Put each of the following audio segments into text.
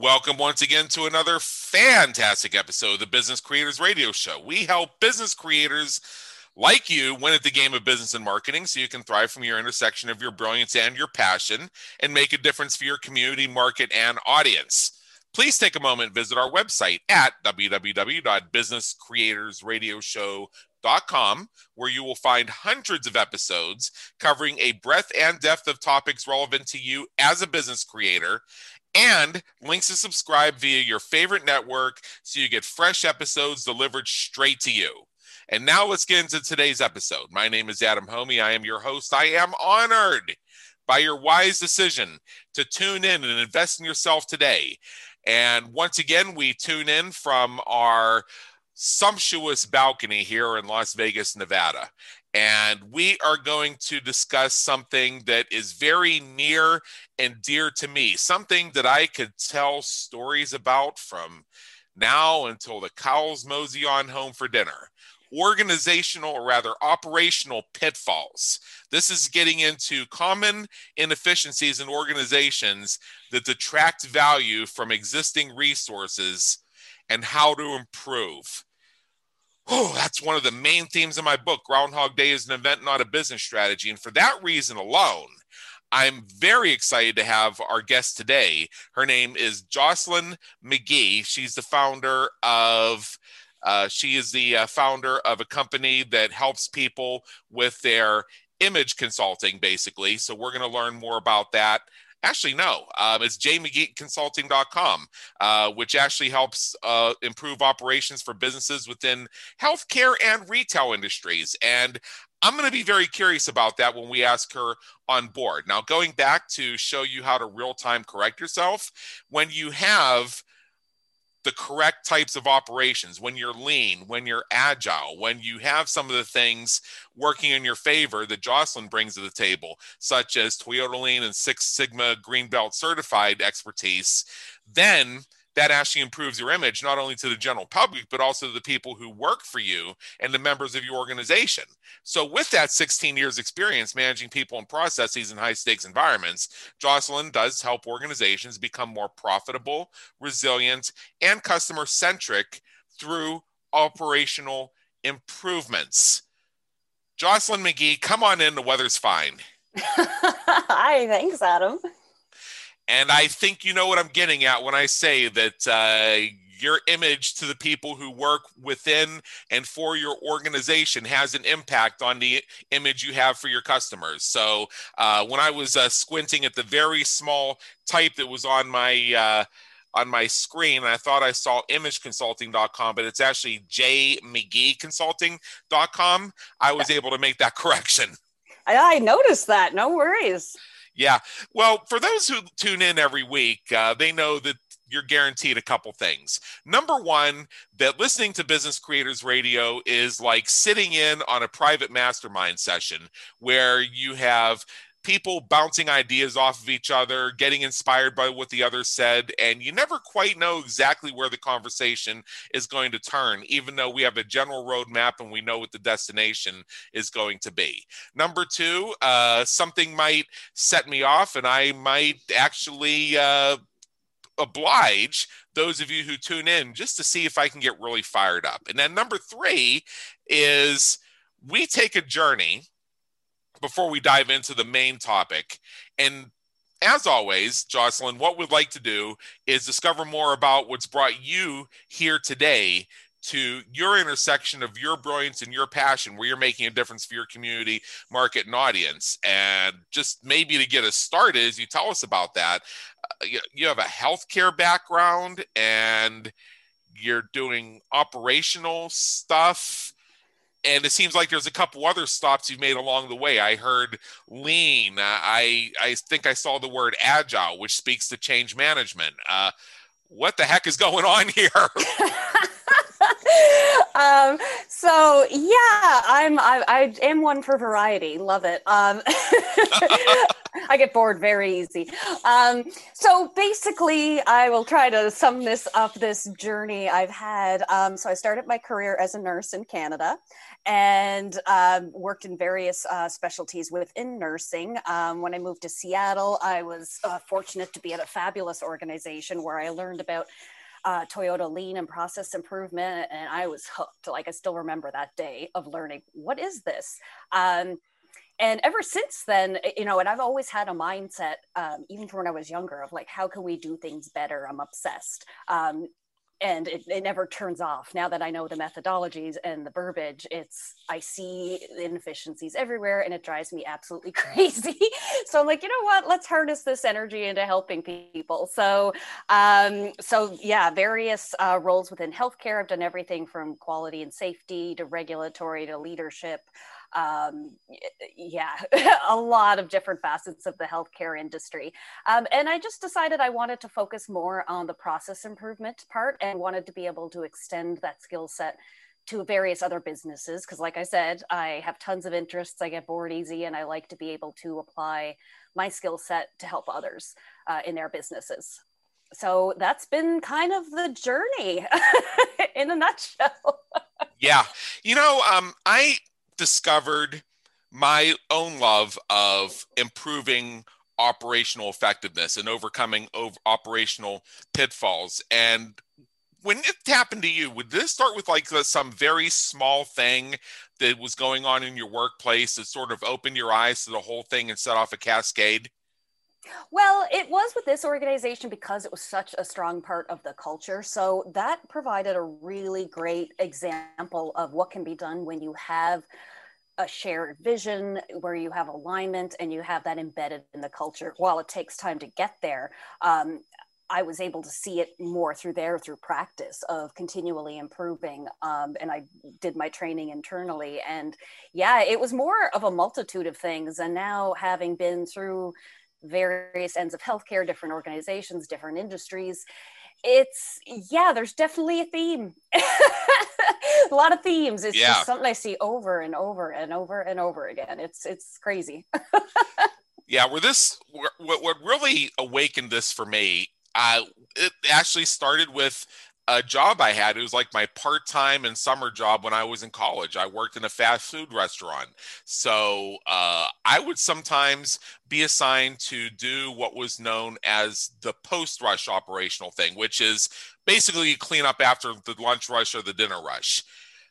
Welcome once again to another fantastic episode of the Business Creators Radio Show. We help business creators like you win at the game of business and marketing so you can thrive from your intersection of your brilliance and your passion and make a difference for your community, market, and audience. Please take a moment visit our website at www.businesscreatorsradioshow.com, where you will find hundreds of episodes covering a breadth and depth of topics relevant to you as a business creator and links to subscribe via your favorite network so you get fresh episodes delivered straight to you. And now let's get into today's episode. My name is Adam Hommey. I am your host. I am honored by your wise decision to tune in and invest in yourself today. And once again, we tune in from our sumptuous balcony here in Las Vegas, Nevada and we are going to discuss something that is very near and dear to me, something that I could tell stories about from now until the cows mosey on home for dinner. Organizational, or rather operational pitfalls. This is getting into common inefficiencies in organizations that detract value from existing resources and how to improve. Oh, that's one of the main themes of my book. Groundhog Day is an event, not a business strategy. And for that reason alone, I'm very excited to have our guest today. Her name is Jocelyn McGee. She's the founder of, uh, she is the uh, founder of a company that helps people with their image consulting, basically. So we're going to learn more about that Actually, no. Um, it's jmcgeeconsulting.com, uh, which actually helps uh, improve operations for businesses within healthcare and retail industries. And I'm going to be very curious about that when we ask her on board. Now, going back to show you how to real time correct yourself, when you have the correct types of operations, when you're lean, when you're agile, when you have some of the things working in your favor that Jocelyn brings to the table, such as Toyota Lean and Six Sigma Green Belt certified expertise, then that actually improves your image not only to the general public but also the people who work for you and the members of your organization. So with that 16 years experience managing people and processes in high stakes environments jocelyn does help organizations become more profitable resilient and customer centric through operational improvements. Jocelyn mcgee come on in. The weather's fine. Hi thanks adam and I think you know what I'm getting at when I say that uh, your image to the people who work within and for your organization has an impact on the image you have for your customers. So uh, when I was uh, squinting at the very small type that was on my uh, on my screen I thought I saw imageconsulting.com, but it's actually jmcgeeconsulting.com. I was able to make that correction. I noticed that. No worries. Yeah. Well, for those who tune in every week, uh, they know that you're guaranteed a couple things. Number one, that listening to Business Creators Radio is like sitting in on a private mastermind session where you have people bouncing ideas off of each other, getting inspired by what the other said, and you never quite know exactly where the conversation is going to turn, even though we have a general roadmap and we know what the destination is going to be. Number two, uh, something might set me off, and I might actually. Uh, oblige those of you who tune in just to see if I can get really fired up. And then number three is we take a journey before we dive into the main topic. And as always, Jocelyn, what we'd like to do is discover more about what's brought you here today to your intersection of your brilliance and your passion, where you're making a difference for your community, market, and audience. And just maybe to get us started, as you tell us about that, uh, you, you have a healthcare background and you're doing operational stuff and it seems like there's a couple other stops you've made along the way. I heard lean. Uh, I I think I saw the word agile, which speaks to change management. Uh, what the heck is going on here? um, so yeah, I'm I, I, am one for variety. Love it. Um, I get bored very easy. Um, so basically, I will try to sum this up this journey I've had. Um, so I started my career as a nurse in Canada and um, worked in various uh, specialties within nursing. Um, when I moved to Seattle, I was uh, fortunate to be at a fabulous organization where I learned about uh, Toyota lean and process improvement. And I was hooked. Like, I still remember that day of learning what is this? And ever since then you know and i've always had a mindset um, even from when i was younger of like how can we do things better? I'm obsessed. Um, and it, it, never turns off. Now that i know the methodologies and the verbiage it's i see inefficiencies everywhere and it drives me absolutely crazy. So i'm like you know what? Let's harness this energy into helping people. So um, so yeah various uh, roles within healthcare. I've done everything from quality and safety to regulatory to leadership um, yeah, a lot of different facets of the healthcare industry. Um, and I just decided I wanted to focus more on the process improvement part and wanted to be able to extend that skill set to various other businesses. Because, like I said, I have tons of interests, I get bored easy, and I like to be able to apply my skill set to help others uh, in their businesses. So that's been kind of the journey in a nutshell. yeah. You know, um, I discovered my own love of improving operational effectiveness and overcoming over operational pitfalls. And when it happened to you, would this start with like some very small thing that was going on in your workplace that sort of opened your eyes to the whole thing and set off a cascade? Well, it was with this organization because it was such a strong part of the culture. So that provided a really great example of what can be done when you have a shared vision where you have alignment and you have that embedded in the culture. While it takes time to get there, um, I was able to see it more through there through practice of continually improving. Um, and I did my training internally. And yeah, it was more of a multitude of things. And now having been through various ends of healthcare, different organizations, different industries. It's yeah, there's definitely a theme. a lot of themes. It's yeah. just something I see over and over and over and over again. It's it's crazy. yeah, where this what what really awakened this for me, uh, it actually started with a job I had. It was like my part time and summer job when I was in college. I worked in a fast food restaurant. So uh, I would sometimes be assigned to do what was known as the post rush operational thing, which is basically you clean up after the lunch rush or the dinner rush.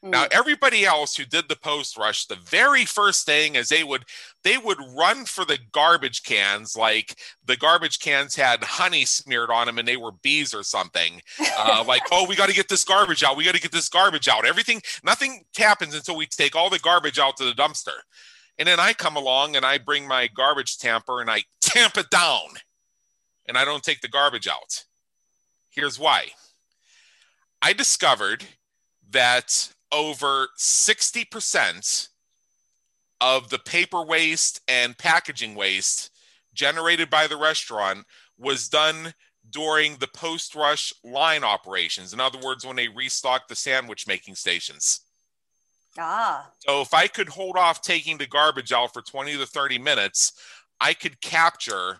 Now mm. everybody else who did the post rush, the very first thing is they would they would run for the garbage cans like the garbage cans had honey smeared on them and they were bees or something. Uh, like oh we got to get this garbage out, we got to get this garbage out. Everything nothing happens until we take all the garbage out to the dumpster. And then I come along and I bring my garbage tamper and I tamp it down, and I don't take the garbage out. Here's why. I discovered that over 60% of the paper waste and packaging waste generated by the restaurant was done during the post rush line operations. In other words, when they restocked the sandwich making stations. Ah. So if I could hold off taking the garbage out for 20 to 30 minutes, I could capture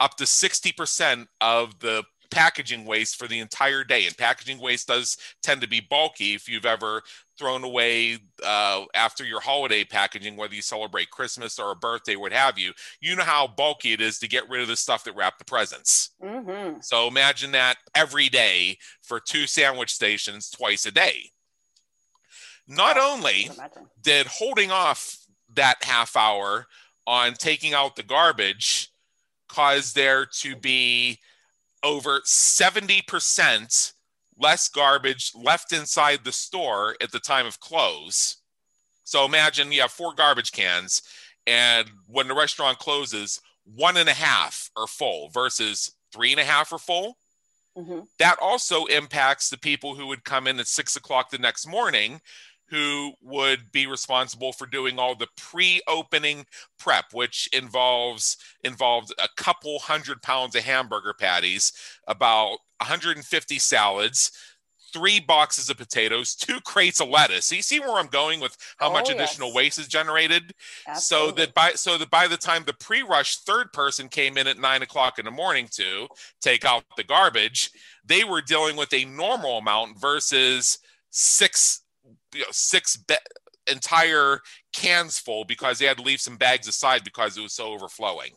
up to 60% of the packaging waste for the entire day. And packaging waste does tend to be bulky if you've ever thrown away uh, after your holiday packaging, whether you celebrate Christmas or a birthday, what have you. You know how bulky it is to get rid of the stuff that wrapped the presents. Mm-hmm. So imagine that every day for two sandwich stations twice a day. Not only did holding off that half hour on taking out the garbage cause there to be over 70% less garbage left inside the store at the time of close. So imagine you have four garbage cans, and when the restaurant closes, one and a half are full versus three and a half are full. Mm-hmm. That also impacts the people who would come in at six o'clock the next morning who would be responsible for doing all the pre-opening prep which involves involved a couple hundred pounds of hamburger patties about 150 salads three boxes of potatoes, two crates of lettuce. So you see where I'm going with how Oh, much yes. additional waste is generated. So that by so that by the time the pre-rush third person came in at nine o'clock in the morning to take out the garbage, they were dealing with a normal amount versus six you know, six be- entire cans full because they had to leave some bags aside because it was so overflowing.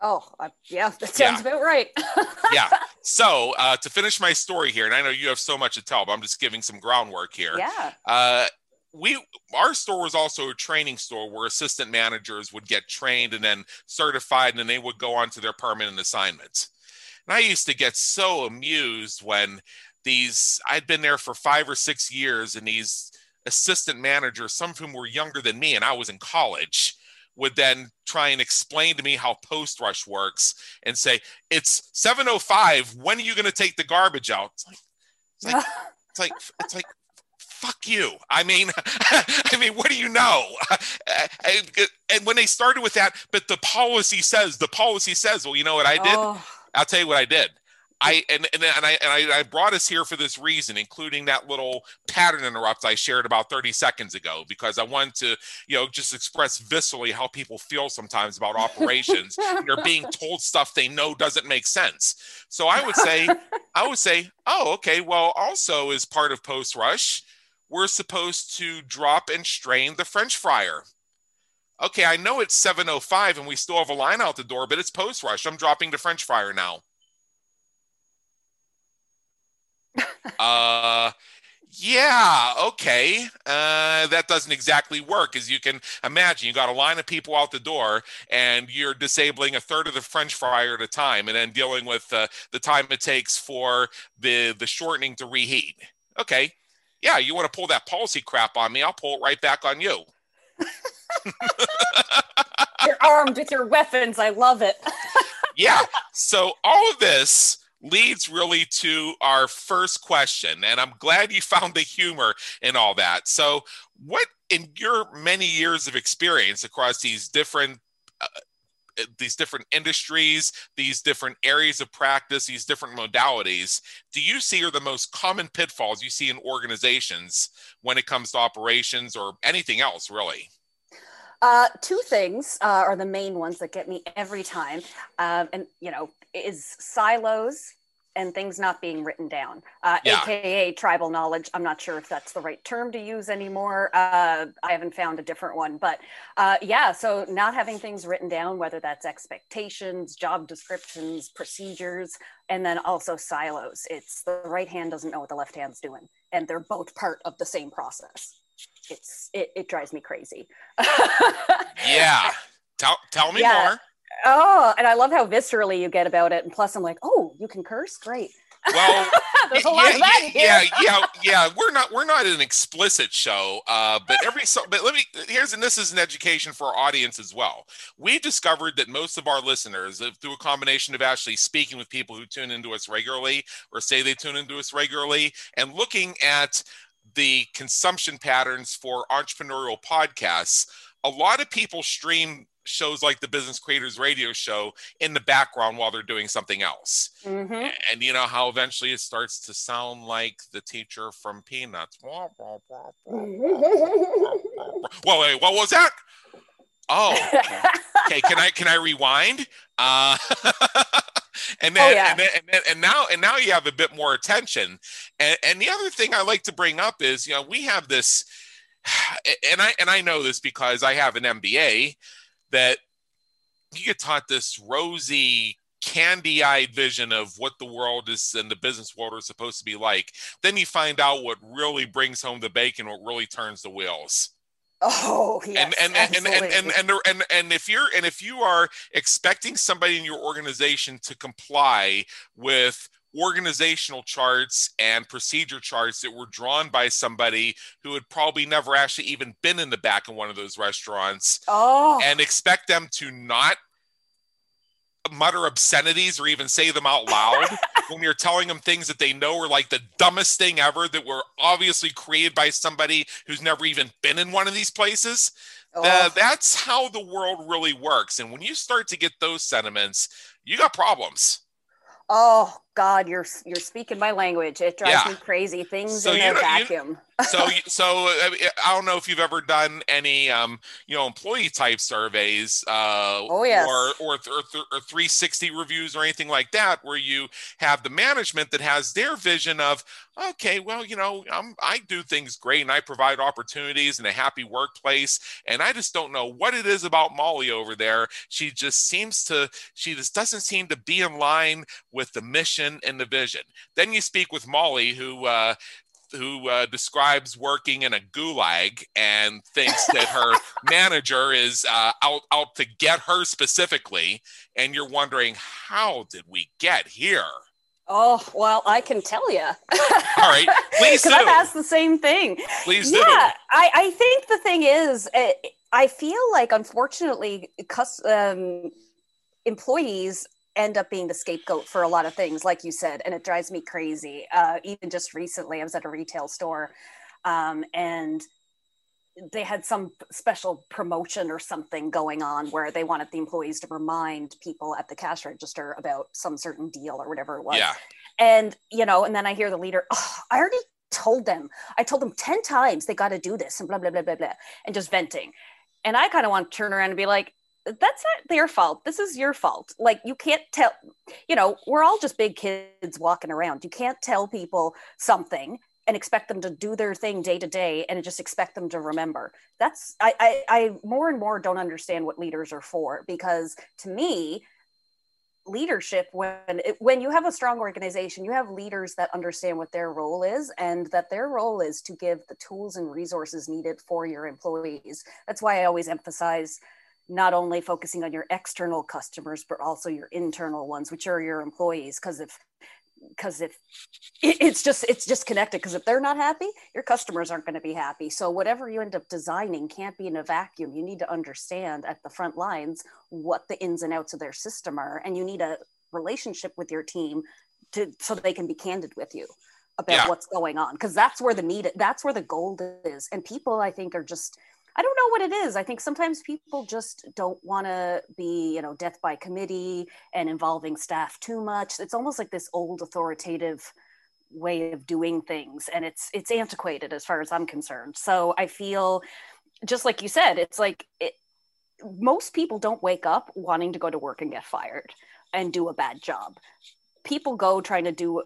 Oh, uh, yeah, that Yeah. sounds about right. Yeah. So uh, to finish my story here, and I know you have so much to tell, but I'm just giving some groundwork here. yeah. Uh, we our store was also a training store where assistant managers would get trained and then certified, and then they would go on to their permanent assignments. And I used to get so amused when these I'd been there for five or six years, and these assistant managers, some of whom were younger than me, and I was in college, would then try and explain to me how post rush works and say, It's 705. When are you gonna take the garbage out? It's like, it's like it's like it's like fuck you i mean i mean what do you know and, and when they started with that but the policy says the policy says well you know what i did Oh, i'll tell you what i did I and and, and, I, and I, I brought us here for this reason, including that little pattern interrupt I shared about 30 seconds ago, because I wanted to, you know, just express viscerally how people feel sometimes about operations. They're being told stuff they know doesn't make sense. So I would say, I would say, oh, okay. Well, also as part of post rush, we're supposed to drop and strain the French fryer. Okay, I know it's 7:05 and we still have a line out the door, but it's post rush. I'm dropping the French fryer now. Uh yeah, okay. Uh, that doesn't exactly work, as you can imagine. You got a line of people out the door, and you're disabling a third of the French fryer at a time, and then dealing with uh, the time it takes for the the shortening to reheat. Okay, yeah, you want to pull that policy crap on me? I'll pull it right back on you. you're armed with your weapons. I love it. yeah. So all of this leads really to our first question, and I'm glad you found the humor in all that. So, what in your many years of experience across these different uh, these different industries, these different areas of practice, these different modalities, do you see are the most common pitfalls you see in organizations when it comes to operations or anything else, really? Uh, two things uh, are the main ones that get me every time, um, and you know, is silos and things not being written down, uh, Yeah. aka tribal knowledge. I'm not sure if that's the right term to use anymore. Uh, I haven't found a different one, but uh, yeah. So not having things written down, whether that's expectations, job descriptions, procedures, and then also silos. It's the right hand doesn't know what the left hand's doing, and they're both part of the same process. It's it, it drives me crazy. Yeah. Tell, tell me Yeah. more. Oh, and I love how viscerally you get about it. And plus, I'm like, oh, you can curse? Great. Well, There's a lot yeah, of that yeah, here. yeah, yeah, yeah. We're not we're not an explicit show, uh, but every so but let me here's and this is an education for our audience as well. We discovered that most of our listeners, through a combination of actually speaking with people who tune into us regularly or say they tune into us regularly, and looking at the consumption patterns for entrepreneurial podcasts, a lot of people stream shows like the Business Creators Radio Show in the background while they're doing something else. Mhm. And you know how eventually it starts to sound like the teacher from Peanuts. Whoa, wait, what was that? Oh, okay. Can I can I rewind? Uh, and oh, then, Oh, yeah. and, then, and then and now and now you have a bit more attention. And and the other thing I like to bring up is you know we have this, and I and I know this because I have an MBA that you get taught this rosy candy-eyed vision of what the world is and the business world are supposed to be like then you find out what really brings home the bacon what really turns the wheels oh, yes. and and and and and, and, and, and if you're and if you are expecting somebody in your organization to comply with organizational charts and procedure charts that were drawn by somebody who had probably never actually even been in the back of one of those restaurants oh, and expect them to not mutter obscenities or even say them out loud when you're telling them things that they know are like the dumbest thing ever that were obviously created by somebody who's never even been in one of these places. oh. Uh, that's how the world really works. And when you start to get those sentiments, you got problems. Oh God, you're you're speaking my language. It drives yeah. me crazy. Things so in a vacuum. You, so so I don't know if you've ever done any um, you know employee type surveys. Uh, oh yes. Or or, or, or 360 reviews or anything like that, where you have the management that has their vision of okay, well, you know, I'm, I do things great and I provide opportunities and a happy workplace. And I just don't know what it is about Molly over there. She just seems to, she just doesn't seem to be in line with the mission and the vision. Then you speak with Molly, who, uh, who uh, describes working in a gulag and thinks that her manager is uh, out out to get her specifically, and you're wondering how did we get here? Oh, well, I can tell you. All right. Please Because I've asked the same thing. Please yeah, do. I, I think the thing is, eh, I feel like, unfortunately, um, employees end up being the scapegoat for a lot of things, like you said, and it drives me crazy. Uh, even just recently, I was at a retail store um, and they had some special promotion or something going on where they wanted the employees to remind people at the cash register about some certain deal or whatever it was. Yeah. And, you know, and then I hear the leader, oh, I already told them, I told them 10 times they got to do this and blah, blah, blah, blah, blah, and just venting. And I kind of want to turn around and be like, that's not their fault. This is your fault. Like, you can't tell, you know, we're all just big kids walking around. You can't tell people something and expect them to do their thing day to day and just expect them to remember that's I, I, I more and more don't understand what leaders are for because to me leadership when it, when you have a strong organization you have leaders that understand what their role is and that their role is to give the tools and resources needed for your employees that's why i always emphasize not only focusing on your external customers but also your internal ones which are your employees. Because if because if it's just it's just connected. Because if they're not happy your customers aren't going to be happy. So whatever you end up designing can't be in a vacuum. You need to understand at the front lines what the ins and outs of their system are and you need a relationship with your team to so they can be candid with you about yeah. what's going on. Because that's where the need that's where the gold is. And people i think are just I don't know what it is. I think sometimes people just don't want to be, you know, death by committee and involving staff too much. It's almost like this old authoritative way of doing things and it's it's antiquated as far as I'm concerned. So I feel just like you said, it's like it, most people don't wake up wanting to go to work and get fired and do a bad job. People go trying to do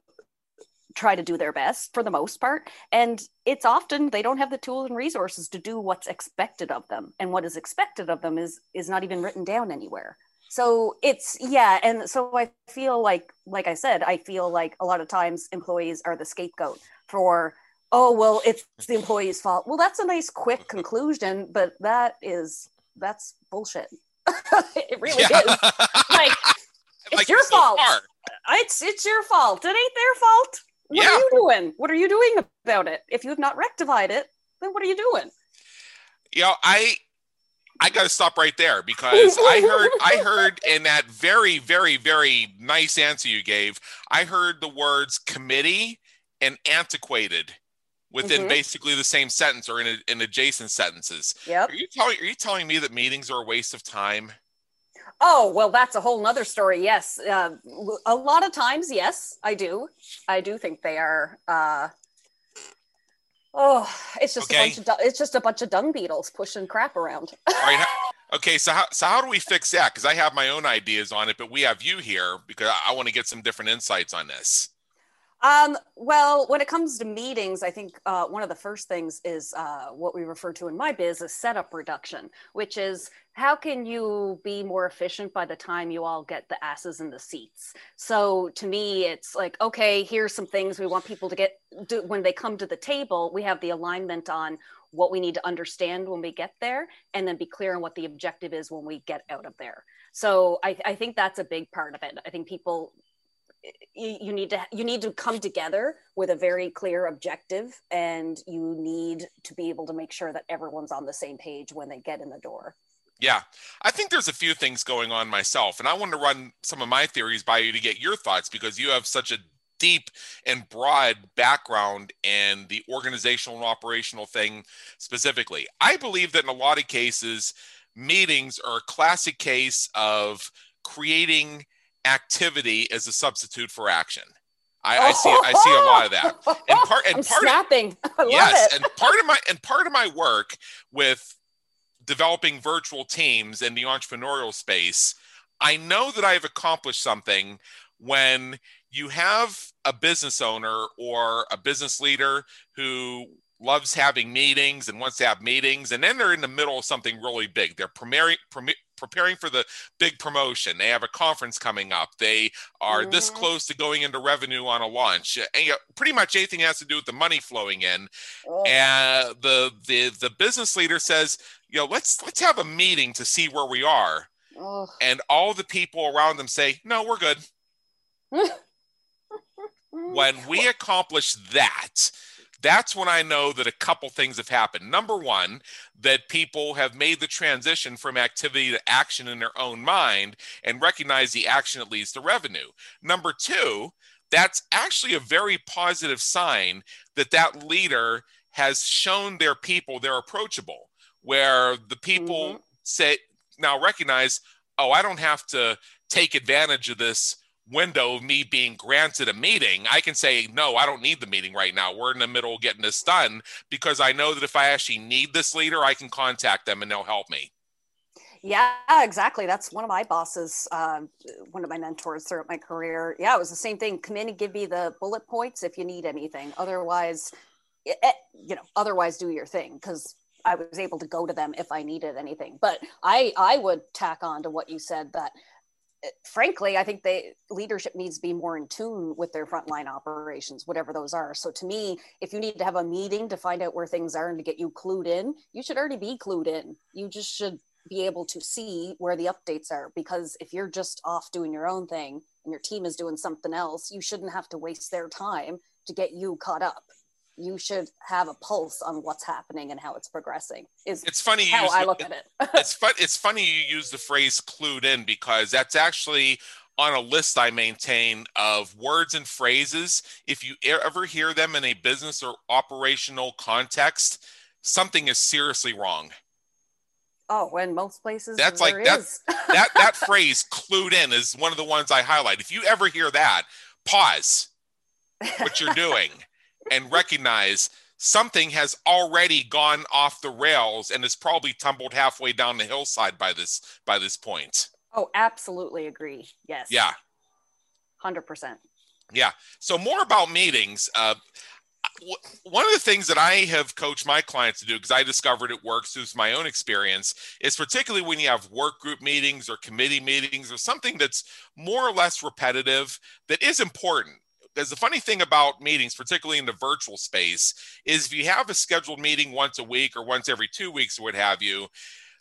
try to do their best for the most part. And it's often they don't have the tools and resources to do what's expected of them. And what is expected of them is is not even written down anywhere. So it's yeah. And so i feel like like i said i feel like a lot of times employees are the scapegoat for oh well it's the employee's fault. Well that's a nice quick conclusion but that is that's bullshit. It really yeah. is. Like it's like your fault. it's it's your fault. It ain't their fault what yeah. are you doing? What are you doing about it? If you have not rectified it, then what are you doing? You know, I I got to stop right there because I heard I heard in that very very very nice answer you gave, I heard the words committee and antiquated within mm-hmm. basically the same sentence or in, a, in adjacent sentences. Yep. Are you telling are you telling me that meetings are a waste of time? Oh, well, that's a whole nother story. Yes. Uh, a lot of times, yes, I do. I do think they are. Uh, oh, it's just okay. a bunch of it's just a bunch of dung beetles pushing crap around. All right. Okay, so how, so how do we fix that? Because I have my own ideas on it, but we have you here because I, I want to get some different insights on this. Um, well, when it comes to meetings, I think uh, one of the first things is uh, what we refer to in my biz as setup reduction, which is how can you be more efficient by the time you all get the asses in the seats? So to me, it's like, okay, here's some things we want people to get do, when they come to the table. We have the alignment on what we need to understand when we get there, and then be clear on what the objective is when we get out of there. So I, I think that's a big part of it. I think people you, you need to you need to come together with a very clear objective and you need to be able to make sure that everyone's on the same page when they get in the door yeah i think there's a few things going on myself and i want to run some of my theories by you to get your thoughts because you have such a deep and broad background in the organizational and operational thing specifically i believe that in a lot of cases meetings are a classic case of creating activity as a substitute for action. I, I see I see a lot of that. And part and I'm part snapping. I love yes, it. and part of my and part of my work with developing virtual teams in the entrepreneurial space, I know that I've accomplished something when you have a business owner or a business leader who loves having meetings and wants to have meetings and then they're in the middle of something really big. They're preparing preparing for the big promotion. They have a conference coming up. They are mm-hmm. this close to going into revenue on a launch. And you know, pretty much anything has to do with the money flowing in. Oh. and the the the business leader says you know let's let's have a meeting to see where we are oh. and all the people around them say no we're good when we accomplish that that's when I know that a couple things have happened. Number one, that people have made the transition from activity to action in their own mind and recognize the action that leads to revenue. Number two, that's actually a very positive sign that that leader has shown their people they're approachable, where the people mm-hmm. say, now recognize, oh, I don't have to take advantage of this window of me being granted a meeting, I can say, no, I don't need the meeting right now. We're in the middle of getting this done because I know that if I actually need this leader, I can contact them and they'll help me. Yeah, exactly. That's one of my bosses, uh, one of my mentors throughout my career. Yeah, it was the same thing. Come in and give me the bullet points if you need anything. Otherwise, it, eh, you know, otherwise do your thing because I was able to go to them if I needed anything. But I, I would tack on to what you said that eh, frankly, I think they leadership needs to be more in tune with their frontline operations, whatever those are. So to me, if you need to have a meeting to find out where things are and to get you clued in, you should already be clued in. You just should be able to see where the updates are because if you're just off doing your own thing and your team is doing something else, you shouldn't have to waste their time to get you caught up you should have a pulse on what's happening and how it's progressing. Is it's funny how I the, look at it. it's fun. It's funny you use the phrase "clued in" because that's actually on a list I maintain of words and phrases. If you ever hear them in a business or operational context, something is seriously wrong. Oh, when most places that's like that, that that phrase "clued in" is one of the ones I highlight. If you ever hear that, pause what you're doing and recognize something has already gone off the rails and has probably tumbled halfway down the hillside by this by this point. Oh, absolutely agree. Yes. Yeah. 100%. Yeah. So more about meetings. Uh, one of the things that I have coached my clients to do, because I discovered it works through my own experience, is particularly when you have work group meetings or committee meetings or something that's more or less repetitive that is important because the funny thing about meetings, particularly in the virtual space, is if you have a scheduled meeting once a week or once every two weeks or what have you,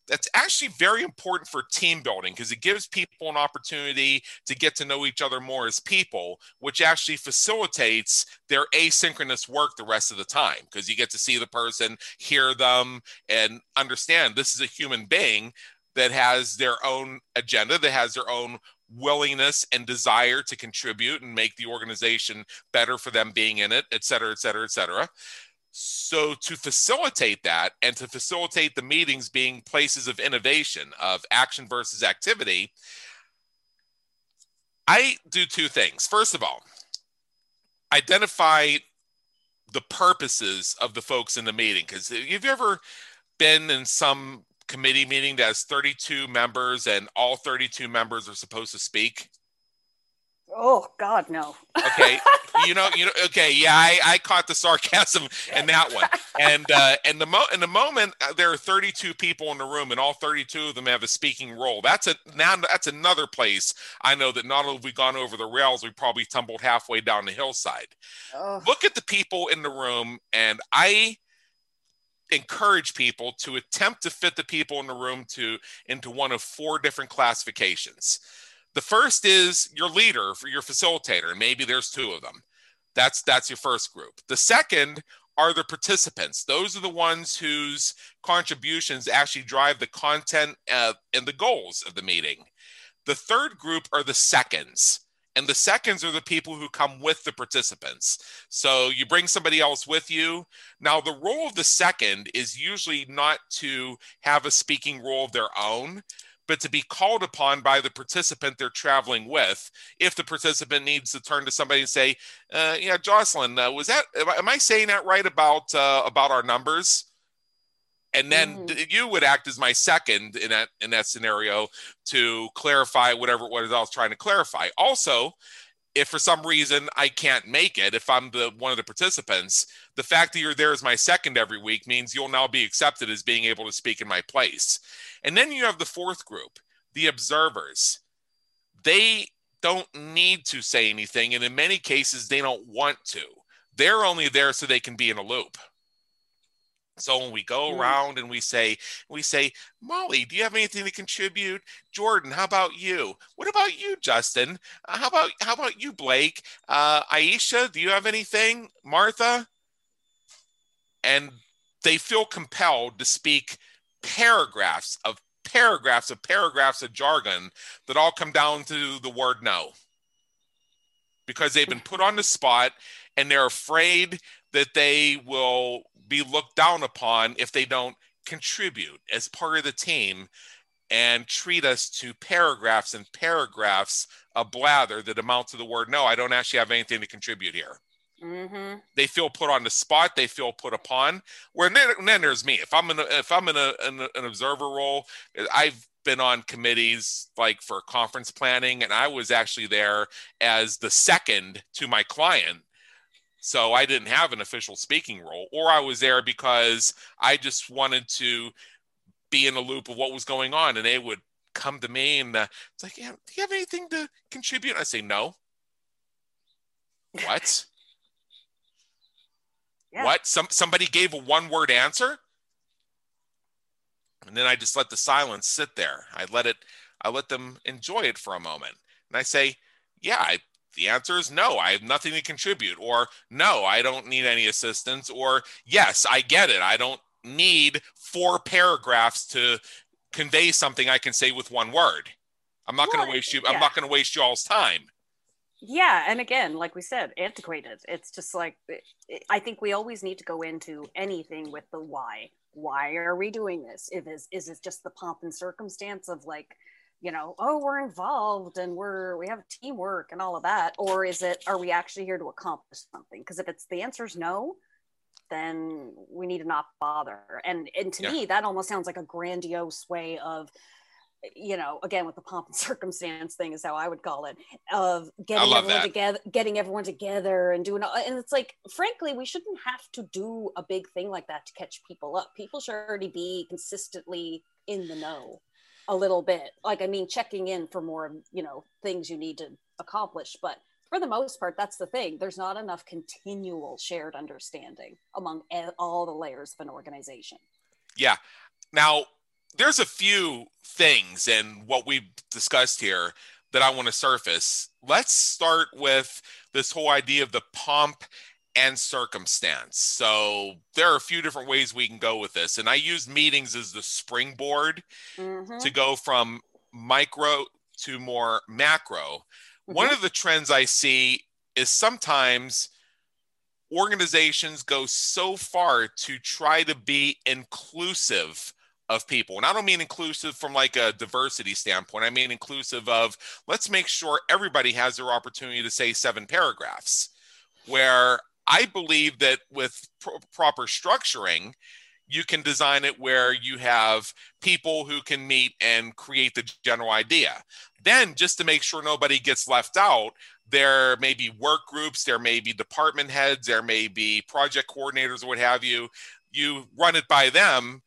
that's actually very important for team building because it gives people an opportunity to get to know each other more as people, which actually facilitates their asynchronous work the rest of the time because you get to see the person, hear them, and understand this is a human being that has their own agenda, that has their own willingness and desire to contribute and make the organization better for them being in it, et cetera, et cetera, et cetera. So, to facilitate that and to facilitate the meetings being places of innovation, of action versus activity, I do two things. First of all, identify the purposes of the folks in the meeting. Because have you've ever been in some committee meeting that has 32 members and all 32 members are supposed to speak? Oh God, no. okay, you know, you know. Okay, yeah, I, I caught the sarcasm in that one. And uh, and the mo in the moment uh, there are 32 people in the room, and all 32 of them have a speaking role. That's a now that's another place I know that not only have we gone over the rails, we probably tumbled halfway down the hillside. Oh. Look at the people in the room, and I encourage people to attempt to fit the people in the room to into one of four different classifications. The first is your leader for your facilitator, and maybe there's two of them. That's that's your first group. The second are the participants. Those are the ones whose contributions actually drive the content uh, and the goals of the meeting. The third group are the seconds and the seconds are the people who come with the participants. So you bring somebody else with you. Now, the role of the second is usually not to have a speaking role of their own, but to be called upon by the participant they're traveling with. If the participant needs to turn to somebody and say, uh, "Yeah, Jocelyn, uh, was that? Am I saying that right about uh, about our numbers?" And then mm-hmm. you would act as my second in that in that scenario to clarify whatever it was I was trying to clarify. Also, if for some reason I can't make it, if I'm the one of the participants, the fact that you're there as my second every week means you'll now be accepted as being able to speak in my place. And then you have the fourth group, the observers. They don't need to say anything, and in many cases, they don't want to. They're only there so they can be in a loop. So when we go mm. around and we say, we say, Molly, do you have anything to contribute? Jordan, how about you? What about you, Justin? Uh, how about how about you, Blake? Uh, Aisha, do you have anything? Martha? And they feel compelled to speak paragraphs of paragraphs of paragraphs of jargon that all come down to the word no. Because they've been put on the spot and they're afraid that they will be looked down upon if they don't contribute as part of the team and treat us to paragraphs and paragraphs of blather that amount to the word no i don't actually have anything to contribute here. Mm-hmm. they feel put on the spot they feel put upon. Where then, there's me. If i'm in a, if i'm in, a, in an observer role i've been on committees like for conference planning and i was actually there as the second to my client so I didn't have an official speaking role, or I was there because I just wanted to be in the loop of what was going on. And they would come to me and uh, it's like, yeah, do you have anything to contribute? I say, no. What? yeah. What? Some somebody gave a one word answer? And then I just let the silence sit there. I let it, I let them enjoy it for a moment. And I say, yeah, I the answer is no, I have nothing to contribute, or no, I don't need any assistance, or yes, I get it. I don't need four paragraphs to convey something I can say with one word. I'm not going to waste you. Yeah. I'm not going to waste y'all's time. Yeah, and again, like we said, antiquated. It's just like I think we always need to go into anything with the why. Why are we doing this? If is is it just the pomp and circumstance of like you know oh we're involved and we're we have teamwork and all of that or is it are we actually here to accomplish something because if it's the answer is no then we need to not bother and and to yeah. me that almost sounds like a grandiose way of you know again with the pomp and circumstance thing is how i would call it of getting everyone that. together getting everyone together and doing and it's like frankly we shouldn't have to do a big thing like that to catch people up people should already be consistently in the know a little bit. Like, I mean, checking in for more, you know, things you need to accomplish. But for the most part, that's the thing. There's not enough continual shared understanding among all the layers of an organization. Yeah. Now, there's a few things and what we've discussed here that I want to surface. Let's start with this whole idea of the pomp and circumstance. So there are a few different ways we can go with this. And I use meetings as the springboard mm-hmm. to go from micro to more macro. Mm-hmm. One of the trends I see is sometimes organizations go so far to try to be inclusive of people. And I don't mean inclusive from like a diversity standpoint. I mean inclusive of let's make sure everybody has their opportunity to say seven paragraphs. Where I believe that with pro- proper structuring, you can design it where you have people who can meet and create the general idea. Then, just to make sure nobody gets left out, there may be work groups, there may be department heads, there may be project coordinators, or what have you. You run it by them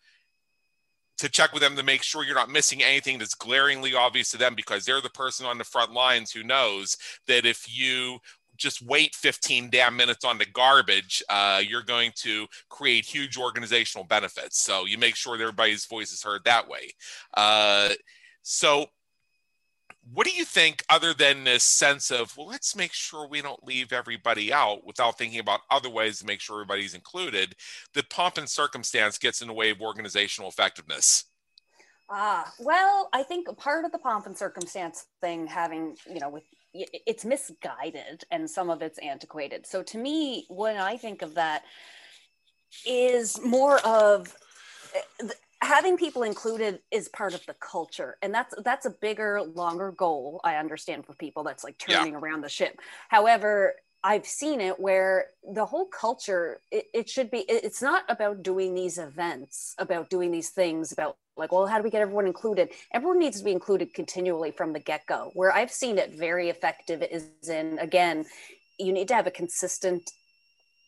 to check with them to make sure you're not missing anything that's glaringly obvious to them because they're the person on the front lines who knows that if you just wait 15 damn minutes on the garbage, uh, you're going to create huge organizational benefits. So you make sure that everybody's voice is heard that way. Uh, so, what do you think, other than this sense of, well, let's make sure we don't leave everybody out without thinking about other ways to make sure everybody's included, the pomp and circumstance gets in the way of organizational effectiveness? Ah, well, I think part of the pomp and circumstance thing having, you know, with it's misguided and some of it's antiquated. So to me, when I think of that, is more of eh, having people included is part of the culture and that's that's a bigger longer goal i understand for people that's like turning yeah. around the ship however i've seen it where the whole culture it, it should be, it's not about doing these events about doing these things about like well how do we get everyone included? Everyone needs to be included continually from the get-go. Where i've seen it very effective is in again you need to have a consistent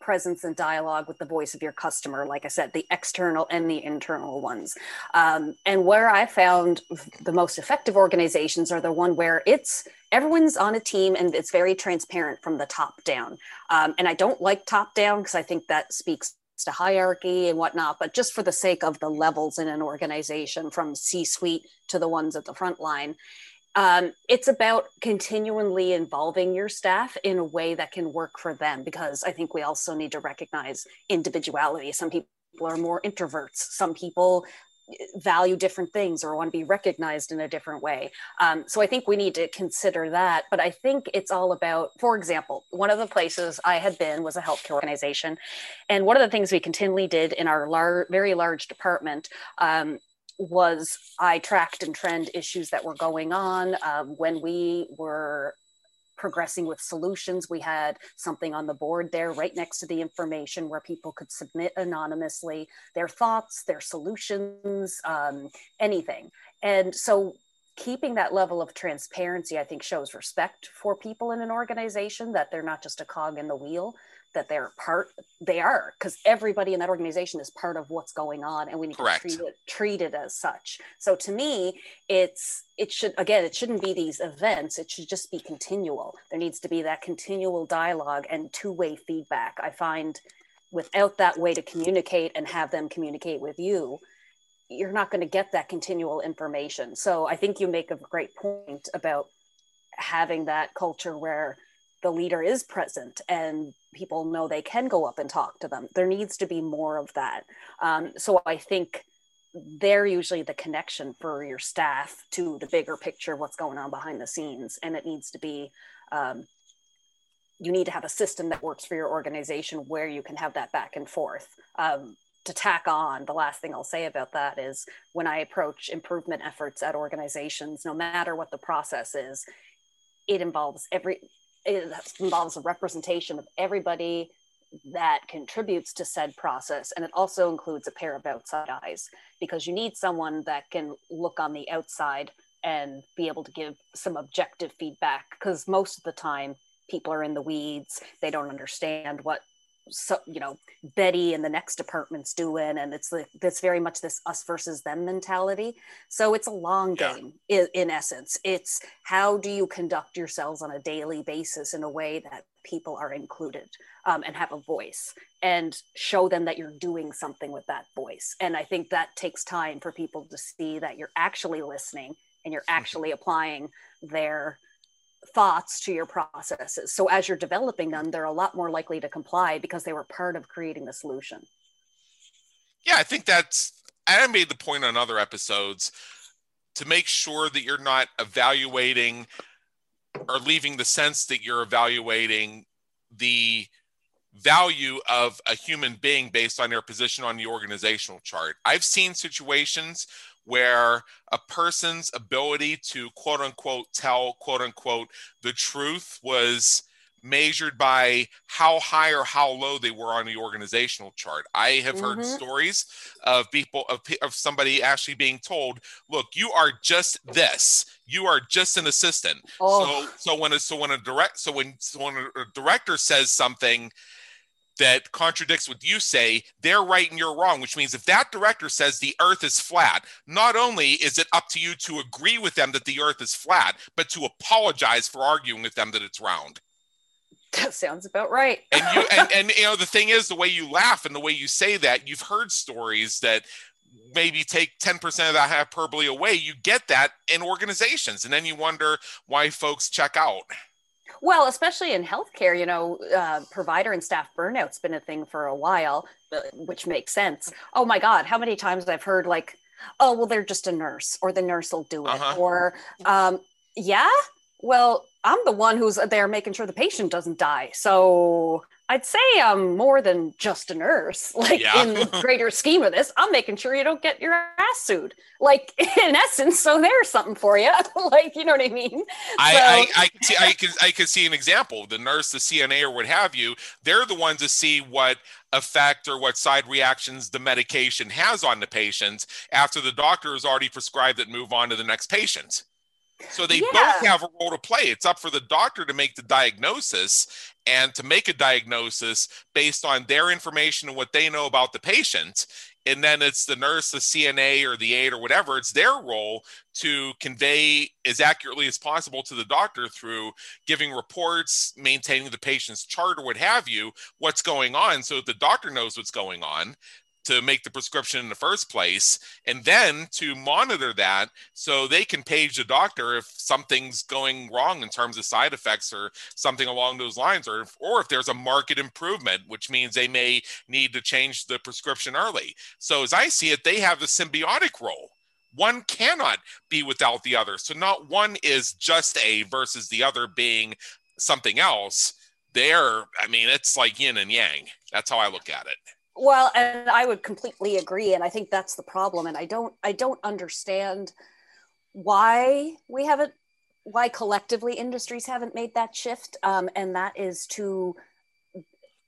presence and dialogue with the voice of your customer like i said the external and the internal ones. Um, and where i found the most effective organizations are the one where it's everyone's on a team and it's very transparent from the top down. Um, and i don't like top down because i think that speaks to hierarchy and whatnot but just for the sake of the levels in an organization from c suite to the ones at the front line um, it's about continually involving your staff in a way that can work for them because i think we also need to recognize individuality. Some people are more introverts. Some people value different things or want to be recognized in a different way um, so i think we need to consider that but i think it's all about for example one of the places i had been was a healthcare organization and one of the things we continually did in our lar- very large department um, was I tracked and trend issues that were going on. Um, when we were progressing with solutions, we had something on the board there right next to the information where people could submit anonymously their thoughts, their solutions, um, anything. And so keeping that level of transparency, I think, shows respect for people in an organization that they're not just a cog in the wheel, that they're part they are because everybody in that organization is part of what's going on and we need Correct. to treat it treat it as such. So to me it's it should again it shouldn't be these events. It should just be continual. There needs to be that continual dialogue and two-way feedback. I find without that way to communicate and have them communicate with you you're not going to get that continual information. So i think you make a great point about having that culture where the leader is present and people know they can go up and talk to them. There needs to be more of that. Um, so I think they're usually the connection for your staff to the bigger picture what's going on behind the scenes. And it needs to be, um, you need to have a system that works for your organization where you can have that back and forth. Um, to tack on, the last thing I'll say about that is when I approach improvement efforts at organizations, no matter what the process is, it involves every it involves a representation of everybody that contributes to said process. And it also includes a pair of outside eyes because you need someone that can look on the outside and be able to give some objective feedback because most of the time people are in the weeds. They don't understand what so you know betty and the next department's doing and it's like this very much this us versus them mentality. So it's a long game in, in essence. It's how do you conduct yourselves on a daily basis in a way that people are included um, and have a voice and show them that you're doing something with that voice. And i think that takes time for people to see that you're actually listening and you're actually applying their thoughts to your processes. So as you're developing them, they're a lot more likely to comply because they were part of creating the solution. Yeah, I think that's, I made the point on other episodes to make sure that you're not evaluating or leaving the sense that you're evaluating the value of a human being based on their position on the organizational chart. I've seen situations where a person's ability to quote unquote tell quote unquote the truth was measured by how high or how low they were on the organizational chart. I have mm-hmm. heard stories of people of, of somebody actually being told, "Look, you are just this. You are just an assistant." Oh. So so when a so when a direct so when so when a director says something that contradicts what you say, they're right and you're wrong, which means if that director says the earth is flat, not only is it up to you to agree with them that the earth is flat, but to apologize for arguing with them that it's round. That sounds about right. and you and, and you know the thing is the way you laugh and the way you say that, you've heard stories that maybe take 10% of that hyperbole away. You get that in organizations, and then you wonder why folks check out. Well, especially in healthcare, you know, uh, provider and staff burnout's been a thing for a while, uh, which makes sense. Oh my God, how many times I've heard like, oh, well, they're just a nurse, or the nurse will do it, uh-huh. or um, yeah, well, I'm the one who's there making sure the patient doesn't die. So I'd say I'm more than just a nurse. Like Yeah. in the greater scheme of this, I'm making sure you don't get your ass sued. Like in essence, so there's something for you. like you know what I mean? I, So- I, I, see, I can I can see an example. The nurse, the CNA, or what have you. They're the ones to see what effect or what side reactions the medication has on the patient after the doctor has already prescribed it. and Move on to the next patient. So they both have a role to play. It's up for the doctor to make the diagnosis and to make a diagnosis based on their information and what they know about the patient. And then it's the nurse, the CNA, or the aide, or whatever. It's their role to convey as accurately as possible to the doctor through giving reports, maintaining the patient's chart, or what have you, what's going on so the doctor knows what's going on to make the prescription in the first place, and then to monitor that so they can page the doctor if something's going wrong in terms of side effects or something along those lines, or if, or if there's a market improvement, which means they may need to change the prescription early. So as I see it, they have a symbiotic role. One cannot be without the other. So not one is just A versus the other being something else. There, I mean, it's like yin and yang. That's how I look at it. Well, and I would completely agree, and I think that's the problem. And I don't, I don't understand why we haven't, why collectively industries haven't made that shift. Um, and that is to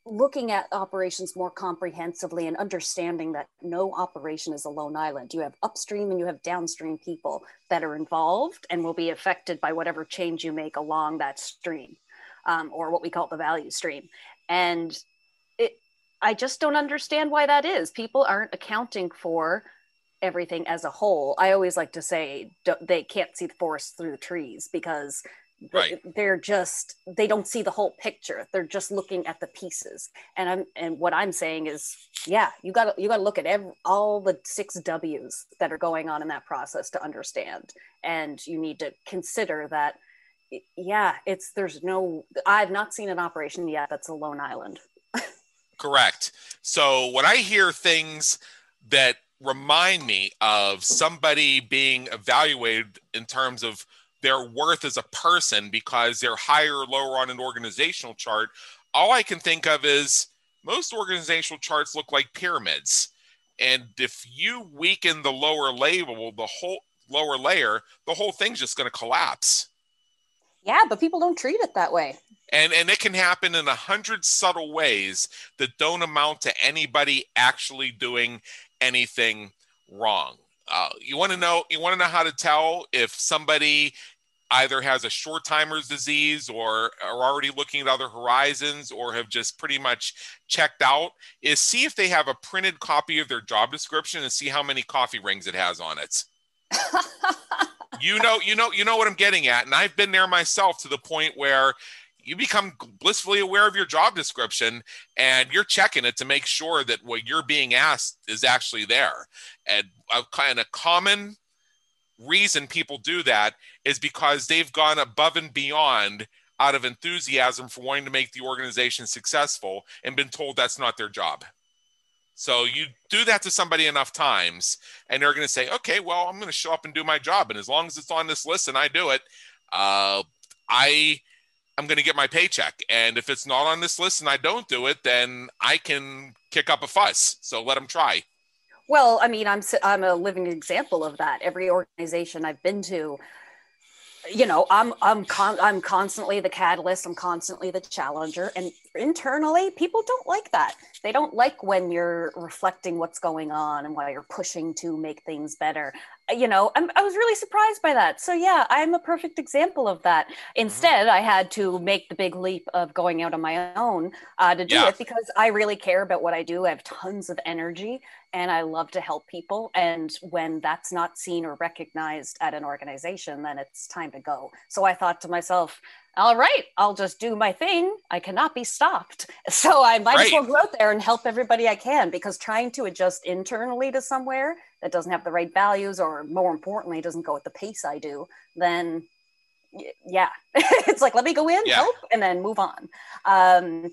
looking at operations more comprehensively and understanding that no operation is a lone island. You have upstream and you have downstream people that are involved and will be affected by whatever change you make along that stream, um, or what we call the value stream. And it, I just don't understand why that is. People aren't accounting for everything as a whole. I always like to say they can't see the forest through the trees because Right. they're just they don't see the whole picture. They're just looking at the pieces. And I'm and what I'm saying is, yeah, you got to you got to look at every, all the six W's that are going on in that process to understand. And you need to consider that yeah, it's there's no I've not seen an operation yet that's a lone island. Correct. So when I hear things that remind me of somebody being evaluated in terms of their worth as a person because they're higher or lower on an organizational chart, all I can think of is most organizational charts look like pyramids. And if you weaken the lower label, the whole lower layer, the whole thing's just going to collapse. Yeah, but people don't treat it that way. And and it can happen in a hundred subtle ways that don't amount to anybody actually doing anything wrong. Uh, you want to know you want to know how to tell if somebody either has a short timer's disease or are already looking at other horizons or have just pretty much checked out is see if they have a printed copy of their job description and see how many coffee rings it has on it. You know you know you know what i'm getting at and i've been there myself to the point where you become blissfully aware of your job description and you're checking it to make sure that what you're being asked is actually there. And a kind of common reason people do that is because they've gone above and beyond out of enthusiasm for wanting to make the organization successful and been told that's not their job. So you do that to somebody enough times, and they're going to say, "Okay, well, I'm going to show up and do my job, and as long as it's on this list and I do it, uh, I am going to get my paycheck. And if it's not on this list and I don't do it, then I can kick up a fuss. So let them try." Well, I mean, I'm I'm a living example of that. Every organization I've been to, you know, I'm I'm con- I'm constantly the catalyst. I'm constantly the challenger, and internally, people don't like that. They don't like when you're reflecting what's going on and why you're pushing to make things better. You know, I'm, I was really surprised by that. So yeah, I'm a perfect example of that. Instead, I had to make the big leap of going out on my own uh, to do Yeah. it because I really care about what I do. I have tons of energy and I love to help people. And when that's not seen or recognized at an organization, then it's time to go. So I thought to myself, all right, I'll just do my thing. I cannot be stopped. So I might as well go out there and help everybody I can because trying to adjust internally to somewhere that doesn't have the right values or more importantly, doesn't go at the pace I do, then yeah, it's like, let me go in, Yeah. help, and then move on. Um,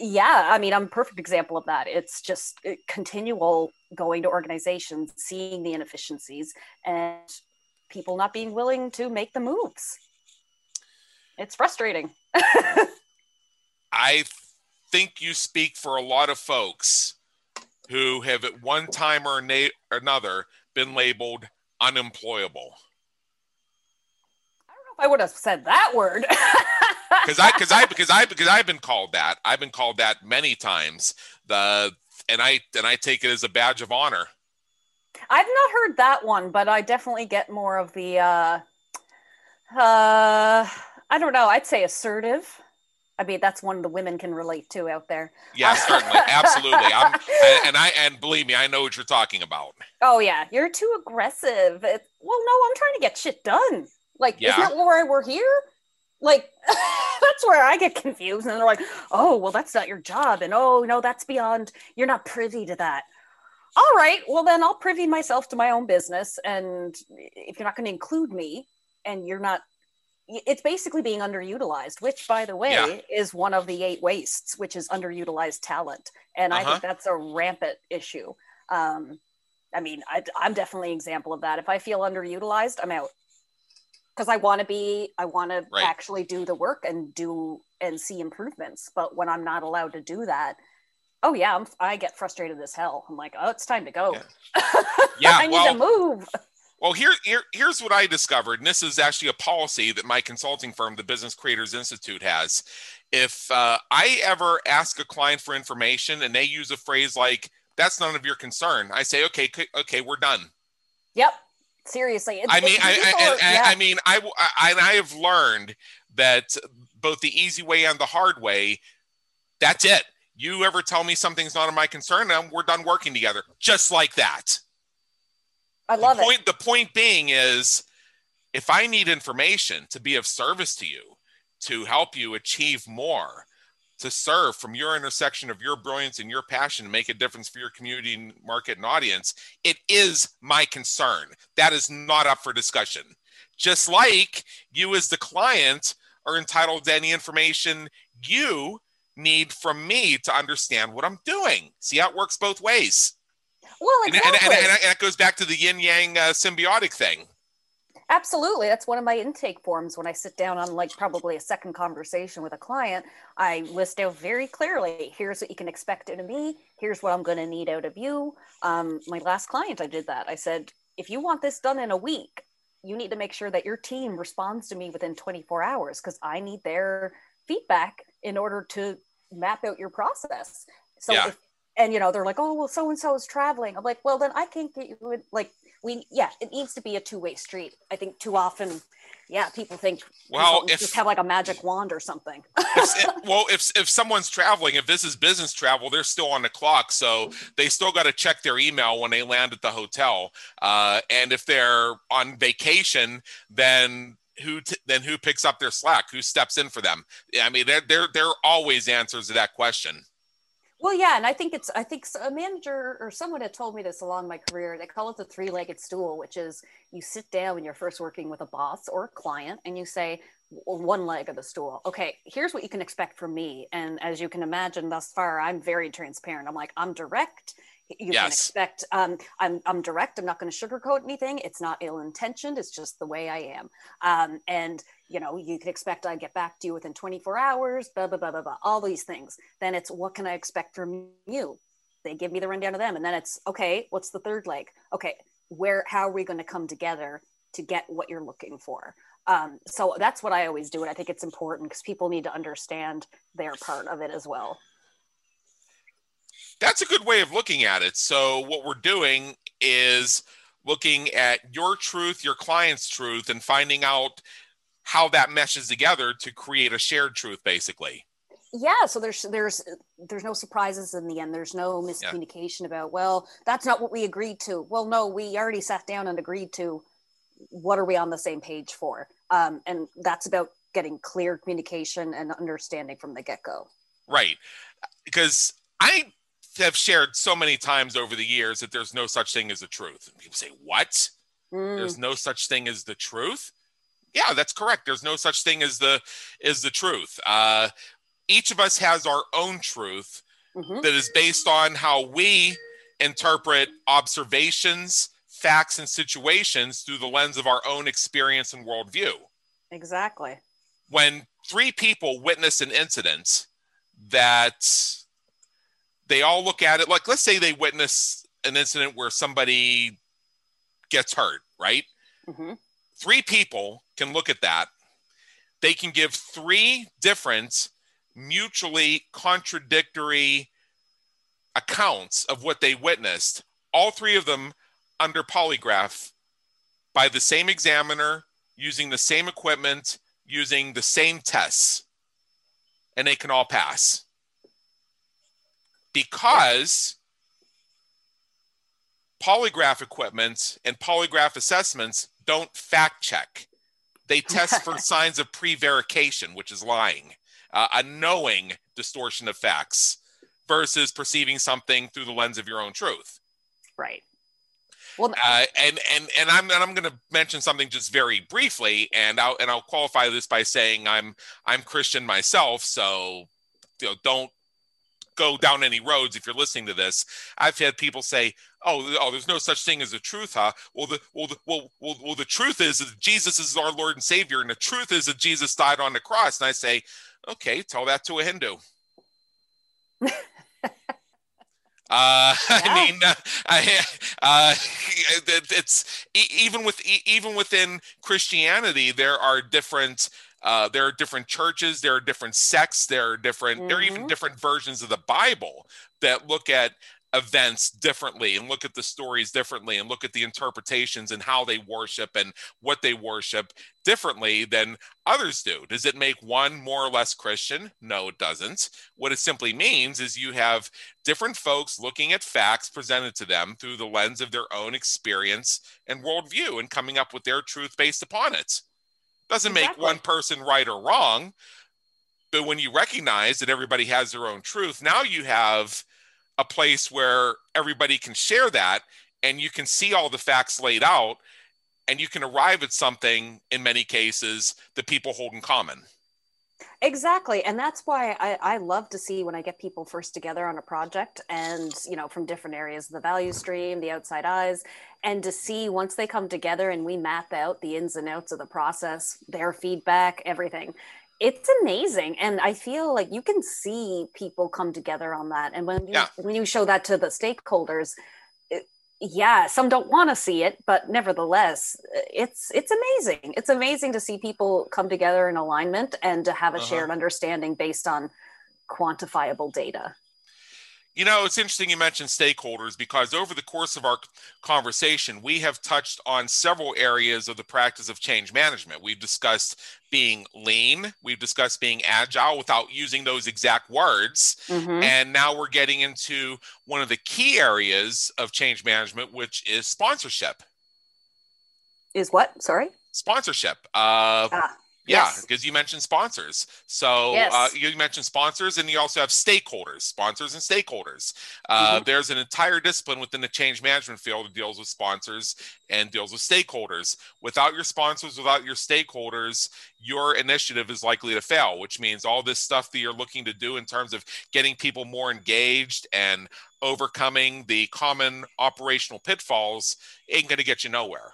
yeah i mean i'm a perfect example of that it's just uh, continual going to organizations seeing the inefficiencies and people not being willing to make the moves it's frustrating I think you speak for a lot of folks who have at one time or na- another been labeled unemployable. I don't know if I would have said that word. Because I, because I, because I, because I've been called that. I've been called that many times. The and I and I take it as a badge of honor. I've not heard that one, but I definitely get more of the uh uh I don't know, I'd say assertive. I mean, that's one the women can relate to out there. Yeah, certainly, absolutely. I'm, I, and I and believe me, I know what you're talking about. Oh yeah, you're too aggressive. It, well, no, I'm trying to get shit done. Like, Yeah. isn't that why we're here? Like, that's where I get confused, and they're like, "Oh, well, that's not your job," and "Oh, no, that's beyond. You're not privy to that." All right, well then I'll privy myself to my own business, and if you're not going to include me, and you're not, it's basically being underutilized. Which, by the way, Yeah. is one of the eight wastes, which is underutilized talent, and I Uh-huh. think that's a rampant issue. Um, I mean, I, I'm definitely an example of that. If I feel underutilized, I'm out because I want to be, I want to Right. actually do the work and do and see improvements. But when I'm not allowed to do that, oh yeah, I'm, I get frustrated as hell. I'm like, oh, it's time to go. Yeah, I need well- to move. Well, here, here, here's what I discovered, and this is actually a policy that my consulting firm, the Business Creators Institute, has. If uh, I ever ask a client for information and they use a phrase like "That's none of your concern," I say, "Okay, okay, we're done." Yep. Seriously. I mean, I, I, are- yeah. I mean, I, I, I have learned that both the easy way and the hard way. That's it. You ever tell me something's not of my concern, and we're done working together, just like that. I love the it. point, The point being is, if I need information to be of service to you, to help you achieve more, to serve from your intersection of your brilliance and your passion to make a difference for your community, and market, and audience, it is my concern. That is not up for discussion. Just like you, as the client, are entitled to any information you need from me to understand what I'm doing. See how it works both ways. well, And, exactly. and, and, and, and it goes back to the yin yang uh, symbiotic thing. Absolutely. That's one of my intake forms when I sit down on like probably a second conversation with a client. I list out very clearly here's what you can expect out of me, here's what I'm going to need out of you. Um, my last client, I did that. I said, if you want this done in a week, you need to make sure that your team responds to me within 24 hours because I need their feedback in order to map out your process. So, Yeah. if, and you know, they're like, oh, well, so and so is traveling. I'm like, well, then I can't get you in, like, we, yeah, it needs to be a two way street. I think too often, yeah, people think Well, if- just have like a magic wand or something. If- if- well, if if someone's traveling, if this is business travel, they're still on the clock, so they still got to check their email when they land at the hotel. Uh, and if they're on vacation, then who t- then who picks up their slack? Who steps in for them? I mean, there there there are always answers to that question. Well, yeah, and I think it's I think a manager or someone had told me this along my career. They call it the three-legged stool, which is you sit down when you're first working with a boss or a client, and you say one leg of the stool. Okay, here's what you can expect from me. And as you can imagine, thus far, I'm very transparent. I'm like I'm direct. You can expect um, I'm I'm direct. I'm not going to sugarcoat anything. It's not ill-intentioned. It's just the way I am. Um, and you know, you can expect I get back to you within 24 hours. Blah blah blah blah blah. All these things then it's what can I expect from you? They give me the rundown of them, and then it's okay. What's the third leg? Okay, where? How are we going to come together to get what you're looking for? Um, so that's what I always do, and I think it's important because people need to understand their part of it as well. That's a good way of looking at it. So what we're doing is looking at your truth, your client's truth, and finding out how that meshes together to create a shared truth, basically. Yeah, so there's there's there's no surprises in the end. There's no miscommunication about well, that's not what we agreed to. Well, no, we already sat down and agreed to. What are we on the same page for? Um, and that's about getting clear communication and understanding from the get go. Right. Because I have shared so many times over the years that there's no such thing as the truth. And people say, What? Mm. There's no such thing as the truth? Yeah, that's correct. There's no such thing as the is the truth. Uh, each of us has our own truth Mhm. that is based on how we interpret observations, facts, and situations through the lens of our own experience and worldview Exactly. when three people witness an incident, that they all look at it like let's say they witness an incident where somebody gets hurt, right? Mm-hmm. Three people can look at that. They can give three different mutually contradictory accounts of what they witnessed, all three of them under polygraph by the same examiner, using the same equipment, using the same tests, and they can all pass. Because polygraph equipment and polygraph assessments don't fact check. They test for signs of prevarication, which is lying, uh, a knowing distortion of facts versus perceiving something through the lens of your own truth. Right. Well, uh, and and and I'm and I'm going to mention something just very briefly, and I'll and I'll qualify this by saying I'm I'm Christian myself, so you know don't go down any roads if you're listening to this. I've had people say, "Oh, oh, there's no such thing as a truth, huh?" Well, the well, the, well, well, well, the truth is that Jesus is our Lord and Savior, and the truth is that Jesus died on the cross. And I say, okay, tell that to a Hindu. Uh, yeah. I mean, uh, I, uh, it's even with even within Christianity, there are different uh, there are different churches, there are different sects, there are different mm-hmm. there are even mm-hmm. different versions of the Bible that look at events differently and look at the stories differently and look at the interpretations and how they worship and what they worship differently than others do. Does it make one more or less Christian? No, it doesn't. What it simply means is you have different folks looking at facts presented to them through the lens of their own experience and worldview and coming up with their truth based upon it. Doesn't exactly. make one person right or wrong. But when you recognize that everybody has their own truth, now you have a place where everybody can share that and you can see all the facts laid out and you can arrive at something in many cases that people hold in common exactly and that's why I, I, love to see when i get people first together on a project and you know from different areas of the value stream the outside eyes and to see once they come together and we map out the ins and outs of the process their feedback everything it's amazing and i feel like you can see people come together on that and when you yeah. when you show that to the stakeholders yeah some don't want to see it but nevertheless it's it's amazing it's amazing to see people come together in alignment and to have a uh-huh. shared understanding based on quantifiable data you know, it's interesting you mentioned stakeholders because over the course of our conversation, we have touched on several areas of the practice of change management. We've discussed being lean, we've discussed being agile without using those exact words. Mm-hmm. And now we're getting into one of the key areas of change management, which is sponsorship. Is what? Sorry? Sponsorship. Uh, ah yeah, because you mentioned sponsors. So uh, yes. uh, you mentioned sponsors, and you also have stakeholders, sponsors and stakeholders. Uh, mm-hmm. There's an entire discipline within the change management field that deals with sponsors and deals with stakeholders. Without your sponsors, without your stakeholders, your initiative is likely to fail, which means all this stuff that you're looking to do in terms of getting people more engaged and overcoming the common operational pitfalls ain't going to get you nowhere.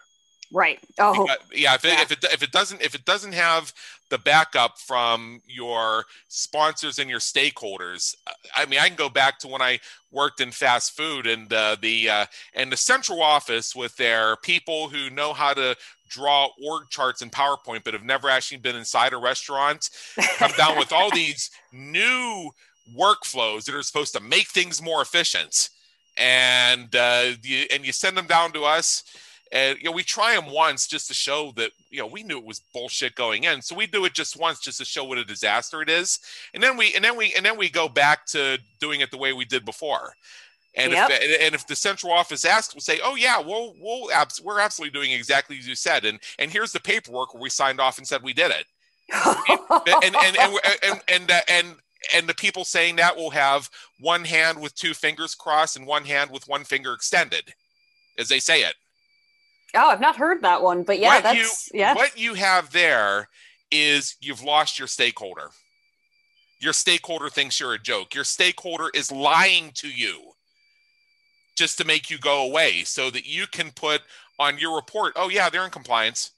Right. Oh, because, yeah. If it, yeah. if it if it doesn't if it doesn't have the backup from your sponsors and your stakeholders, I mean, I can go back to when I worked in fast food and uh, the uh, and the central office with their people who know how to draw org charts in PowerPoint, but have never actually been inside a restaurant, come down with all these new workflows that are supposed to make things more efficient, and uh, you, and you send them down to us and you know, we try them once just to show that you know we knew it was bullshit going in. So we do it just once just to show what a disaster it is, and then we and then we and then we go back to doing it the way we did before. And yep. if and if the central office asks, we'll say, "Oh yeah, we'll we'll abs- we're absolutely doing exactly as you said." And and here's the paperwork where we signed off and said we did it. and, and, and, and and and uh, and and the people saying that will have one hand with two fingers crossed and one hand with one finger extended, as they say it. Oh, I've not heard that one, but yeah, what that's you, yeah. What you have there is you've lost your stakeholder. Your stakeholder thinks you're a joke. Your stakeholder is lying to you just to make you go away so that you can put on your report, oh yeah, they're in compliance.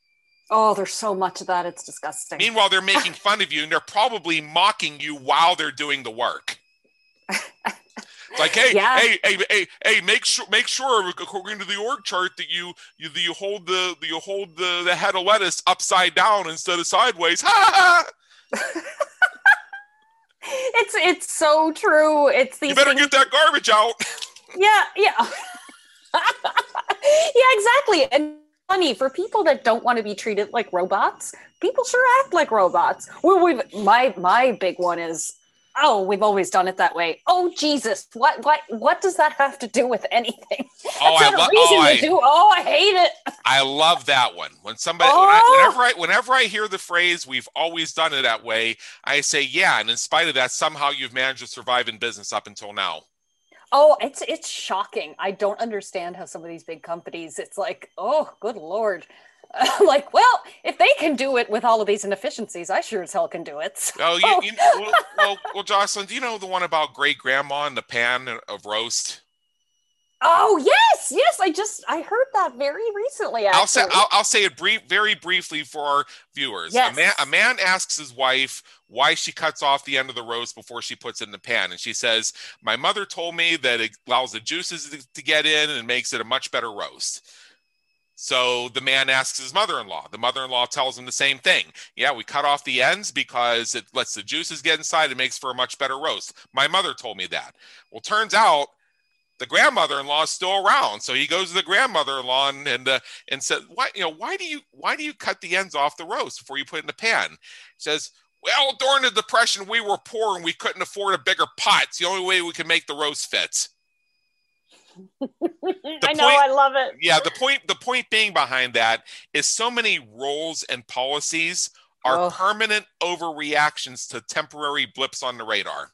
Oh, there's so much of that. It's disgusting. Meanwhile, they're making fun of you and they're probably mocking you while they're doing the work. like, hey, yeah. hey, hey, hey, hey, make sure, make sure, according to the org chart, that you you you hold the you hold the, the head of lettuce upside down instead of sideways. Ha! it's it's so true. It's these. You better things- get that garbage out. yeah, yeah, yeah, exactly. And funny for people that don't want to be treated like robots. People sure act like robots. Well, we've my my big one is oh, we've always done it that way. Oh Jesus, what what what does that have to do with anything? Oh, That's I love. Oh, I, do. Oh, I hate it. I love that one. When somebody, oh. when I, oh! whenever I whenever I hear the phrase "we've always done it that way," I say, yeah. And in spite of that, somehow you've managed to survive in business up until now. Oh, it's it's shocking. I don't understand how some of these big companies. It's like, oh, good lord. like, well, if they can do it with all of these inefficiencies, I sure as hell can do it. So. Oh, you, you well, well, well, Jocelyn, do you know the one about great grandma and the pan of roast? Oh yes, yes. I just I heard that very recently. Actually. I'll say I'll, I'll say it brief, very briefly for our viewers. Yes. A man, a man asks his wife why she cuts off the end of the roast before she puts it in the pan, and she says, "My mother told me that it allows the juices to, to get in and makes it a much better roast." So the man asks his mother in law. The mother in law tells him the same thing. Yeah, we cut off the ends because it lets the juices get inside. It makes for a much better roast. My mother told me that. Well, turns out the grandmother in law is still around. So he goes to the grandmother in law and and, uh, and said, "Why you know why do you why do you cut the ends off the roast before you put in the pan?" He says, "Well, during the depression, we were poor and we couldn't afford a bigger pot. It's the only way we could make the roast fit." I know, point, I love it. Yeah, the point the point being behind that is so many roles and policies are oh. permanent overreactions to temporary blips on the radar.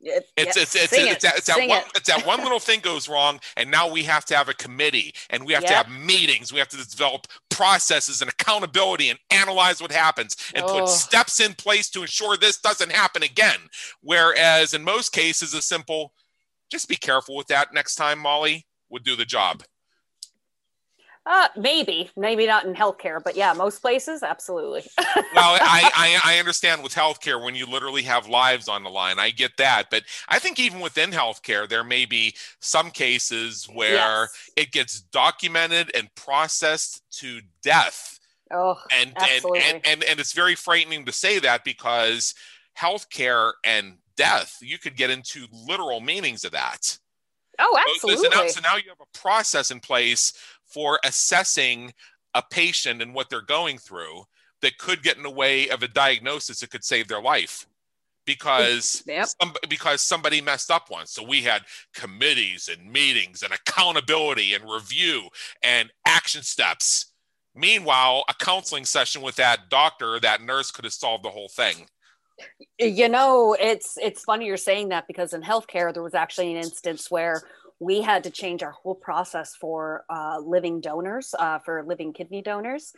It, it's, it's, it's, it's, it's, that, it's, that one, it's that one little thing goes wrong, and now we have to have a committee and we have to have meetings. We have to develop processes and accountability and analyze what happens and oh. put steps in place to ensure this doesn't happen again. Whereas in most cases, a simple just be careful with that next time, Molly would do the job. Uh, maybe, maybe not in healthcare, but yeah, most places, absolutely. well, I, I, I understand with healthcare when you literally have lives on the line. I get that, but I think even within healthcare, there may be some cases where yes. it gets documented and processed to death. Oh, and, absolutely. and, and and and it's very frightening to say that because healthcare and death. You could get into literal meanings of that. Oh, absolutely. So, now, so now you have a process in place for assessing a patient and what they're going through that could get in the way of a diagnosis that could save their life because yep. some, because somebody messed up once. So we had committees and meetings and accountability and review and action steps. Meanwhile, a counseling session with that doctor, that nurse could have solved the whole thing. You know, it's it's funny you're saying that because in healthcare there was actually an instance where we had to change our whole process for uh, living donors, uh, for living kidney donors.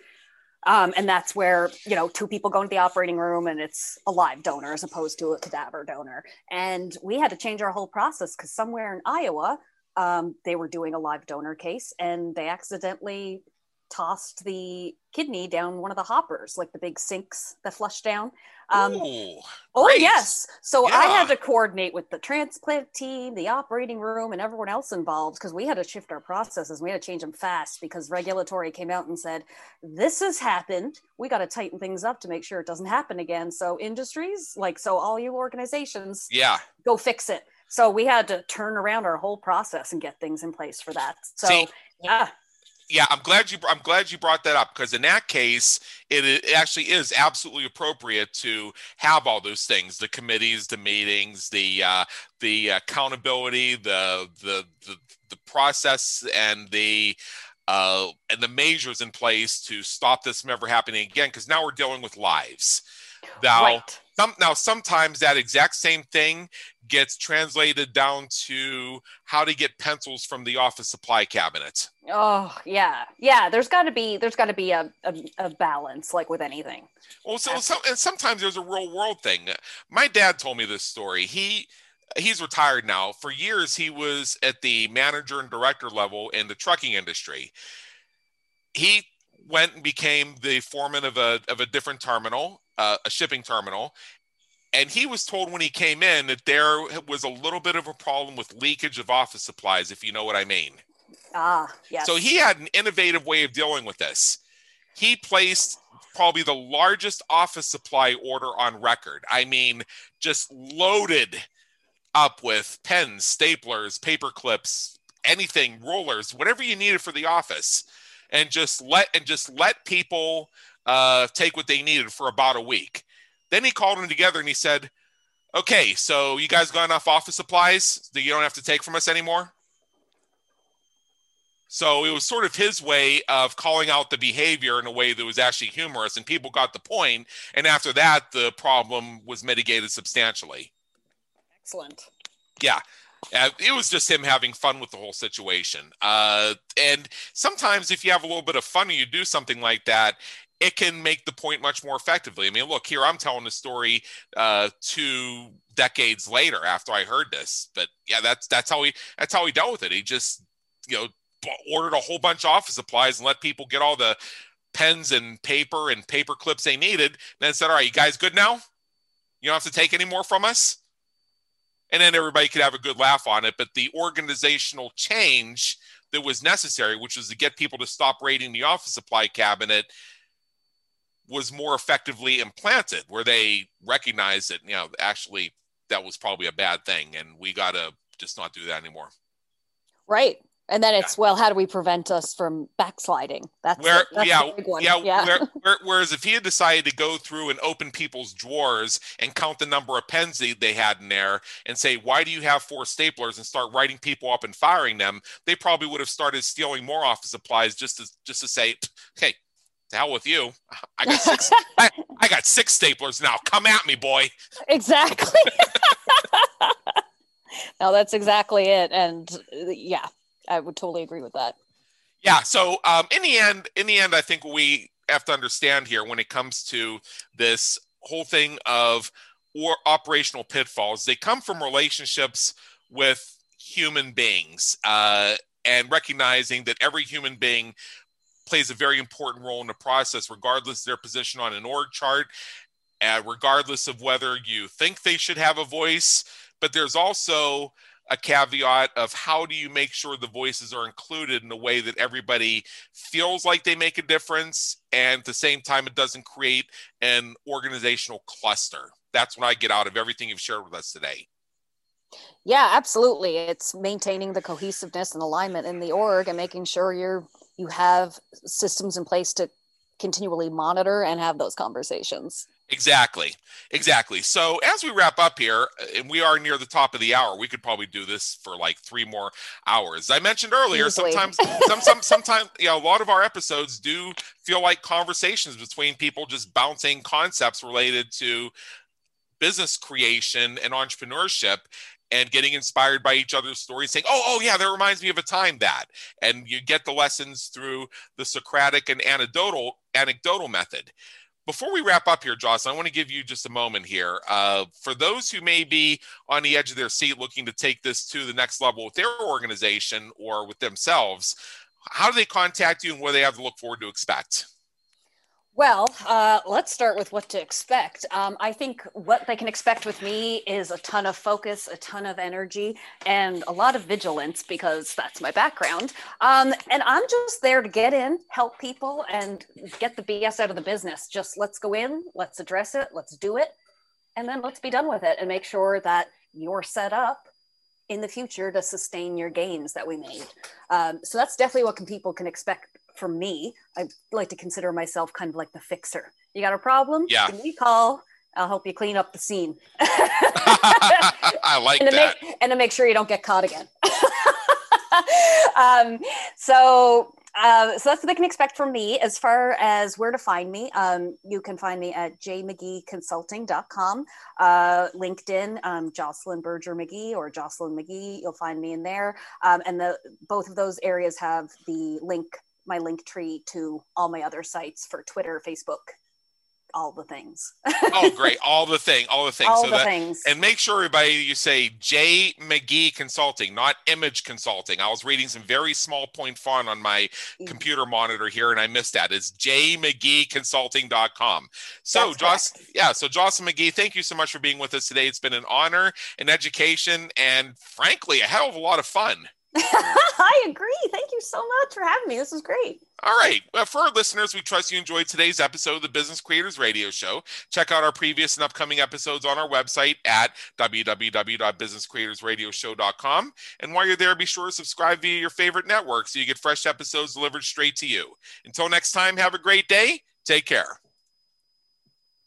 Um, and that's where you know two people go into the operating room and it's a live donor as opposed to a cadaver donor and we had to change our whole process because somewhere in iowa um, they were doing a live donor case and they accidentally tossed the kidney down one of the hoppers, like the big sinks that flush down. Um, Ooh, oh, yes. So yeah. I had to coordinate with the transplant team, the operating room, and everyone else involved because we had to shift our processes. We had to change them fast because regulatory came out and said, This has happened. We got to tighten things up to make sure it doesn't happen again. So, industries, like, so all you organizations, yeah, go fix it. So, we had to turn around our whole process and get things in place for that. So, See, yeah yeah, I'm glad you I'm glad you brought that up because in that case, it, it, actually is absolutely appropriate to have all those things: the committees, the meetings, the uh, the accountability, the the the, the process, and the uh, and the measures in place to stop this from ever happening again. Because now we're dealing with lives. Now, right. Some, now sometimes that exact same thing gets translated down to how to get pencils from the office supply cabinet. Oh yeah, yeah. There's got to be there's got to be a, a, a, balance, like with anything. Well, so some, and sometimes there's a real world thing. My dad told me this story. He he's retired now. For years, he was at the manager and director level in the trucking industry. He went and became the foreman of a of a different terminal, uh, a shipping terminal, and he was told when he came in that there was a little bit of a problem with leakage of office supplies, if you know what I mean. Ah, yes. So he had an innovative way of dealing with this. He placed probably the largest office supply order on record. I mean, just loaded up with pens, staplers, paper clips, anything, rollers, whatever you needed for the office, and just let and just let people uh, take what they needed for about a week. Then he called them together and he said, "Okay, so you guys got enough office supplies that you don't have to take from us anymore." So it was sort of his way of calling out the behavior in a way that was actually humorous, and people got the point. And after that, the problem was mitigated substantially. Excellent. Yeah. Uh, it was just him having fun with the whole situation. Uh, and sometimes, if you have a little bit of fun and you do something like that, it can make the point much more effectively. I mean, look here, I'm telling the story uh, two decades later after I heard this, but yeah, that's that's how he that's how he dealt with it. He just you know ordered a whole bunch of office supplies and let people get all the pens and paper and paper clips they needed. And then said, "All right, you guys good now? You don't have to take any more from us." And then everybody could have a good laugh on it. But the organizational change that was necessary, which was to get people to stop raiding the office supply cabinet, was more effectively implanted, where they recognized that you know actually that was probably a bad thing, and we got to just not do that anymore. Right. And then it's well, how do we prevent us from backsliding? That's, where, that's yeah, yeah, yeah. Where, where, whereas if he had decided to go through and open people's drawers and count the number of pens they, they had in there and say, "Why do you have four staplers?" and start writing people up and firing them, they probably would have started stealing more office supplies just to just to say, "Hey, to hell with you. I got six. I, I, got six staplers now. Come at me, boy. Exactly. no, that's exactly it. And uh, yeah, I would totally agree with that. Yeah. So um, in the end, in the end, I think we have to understand here when it comes to this whole thing of or operational pitfalls, they come from relationships with human beings uh, and recognizing that every human being plays a very important role in the process, regardless their position on an org chart, uh, regardless of whether you think they should have a voice. But there's also a caveat of how do you make sure the voices are included in a way that everybody feels like they make a difference and at the same time it doesn't create an organizational cluster. That's what i get out of everything you've shared with us today. Yeah absolutely. It's maintaining the cohesiveness and alignment in the org and making sure you're you have systems in place to continually monitor and have those conversations Exactly. Exactly. So as we wrap up here, uh, and we are near the top of the hour, we could probably do this for like three more hours. I mentioned earlier, Easily. sometimes some some sometimes you know, a lot of our episodes do feel like conversations between people just bouncing concepts related to business creation and entrepreneurship and getting inspired by each other's stories saying oh oh yeah that reminds me of a time that and you get the lessons through the socratic and anecdotal anecdotal method before we wrap up here, Jocelyn, I want to give you just a moment here. Uh, for those who may be on the edge of their seat looking to take this to the next level with their organization or with themselves, how do they contact you and what do they have to look forward to expect? Well, uh, let's start with what to expect. Um, I think what they can expect with me is a ton of focus, a ton of energy, and a lot of vigilance because that's my background. Um, and I'm just there to get in, help people, and get the BS out of the business. Just let's go in, let's address it, let's do it, and then let's be done with it and make sure that you're set up in the future to sustain your gains that we made. Um, so that's definitely what can, people can expect from me. I like to consider myself kind of like the fixer. You got a problem? Yeah. Give me a call. I'll help you clean up the scene. I like and that. Make, and to make sure you don't get caught again. um, so uh, so that's what they can expect from me. As far as where to find me, um, you can find me at jmcgeeconsulting.com, uh, LinkedIn, um, Jocelyn Berger McGee or Jocelyn McGee. You'll find me in there. Um, and the both of those areas have the link, my link tree to all my other sites for Twitter, Facebook, all the things. oh, great! All the thing, all the things. All so the that, things. And make sure everybody you say J McGee Consulting, not Image Consulting. I was reading some very small point font on my computer monitor here, and I missed that. It's J McGee jmcgeeconsulting.com. So, Joss, yeah. So, Jocelyn McGee, thank you so much for being with us today. It's been an honor, an education, and frankly, a hell of a lot of fun. I agree. Thank you so much for having me. This is great. All right. Well, for our listeners, we trust you enjoyed today's episode of the Business Creators Radio Show. Check out our previous and upcoming episodes on our website at www.businesscreatorsradioshow.com. And while you're there, be sure to subscribe via your favorite network so you get fresh episodes delivered straight to you. Until next time, have a great day. Take care.